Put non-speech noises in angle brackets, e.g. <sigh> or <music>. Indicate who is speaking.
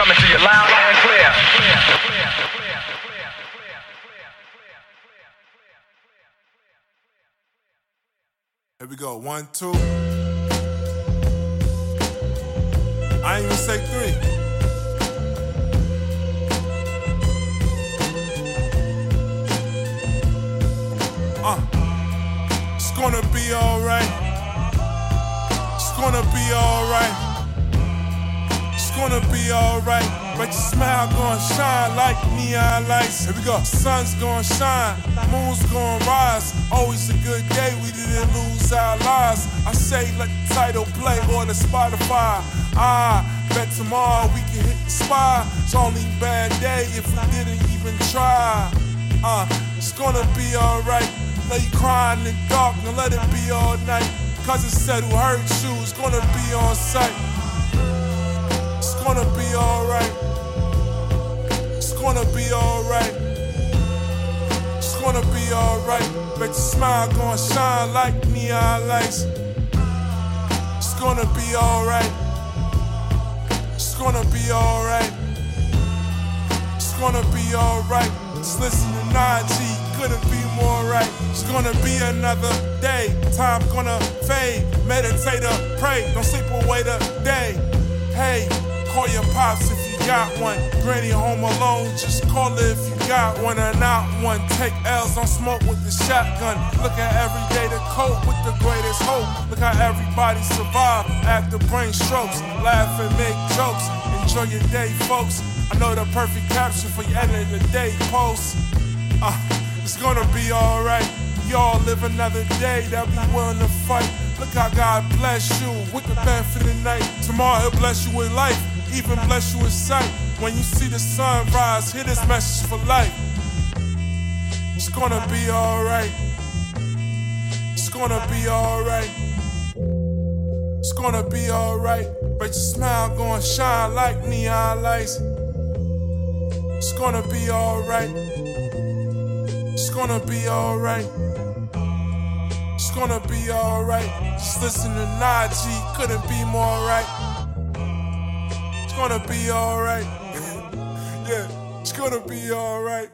Speaker 1: coming to you loud and clear.
Speaker 2: Here we go. One, two. I ain't even say three. Uh, it's gonna be alright. It's gonna be alright. It's gonna be alright. But your smile gonna shine like neon lights. Here we go. Sun's gonna shine, moon's gonna rise. Always a good day, we didn't lose our lives. I say let the title play on the Spotify. Ah, bet tomorrow we can hit the spot. It's only bad day if we didn't even try. Uh, it's gonna be alright. Lay crying in the dark, now let it be all night. Cause it said who hurt you is gonna be on sight. It's gonna be alright. It's gonna be alright. It's gonna be alright. Bet your smile gonna shine like neon lights. It's gonna be alright. It's gonna be alright. It's gonna be alright. Just listen to Naww G, couldn't be more right. It's gonna be another day. Time gonna fade. Meditate or pray. Don't sleep away the day. Pops if you got one. Granny home alone, just call her if you got one or not one. Take L's, don't smoke with the shotgun. Look at every day to cope with the greatest hope. Look how everybody survive after brain strokes. Laugh and make jokes. Enjoy your day, folks. I know the perfect caption for your end of the day post. Uh, it's gonna be alright. Y'all live another day that we willing to fight. Look how God bless you with the benefit of the night. Tomorrow he'll bless you with life, even bless you with sight. When you see the sun rise, hear this message for life. It's gonna be alright. It's gonna be alright. It's gonna be alright. But your smile gonna shine like neon lights. It's gonna be alright. It's gonna be alright. It's gonna be alright. Just listen to Naww G, couldn't be more right. It's gonna be alright. <laughs> yeah, it's gonna be alright.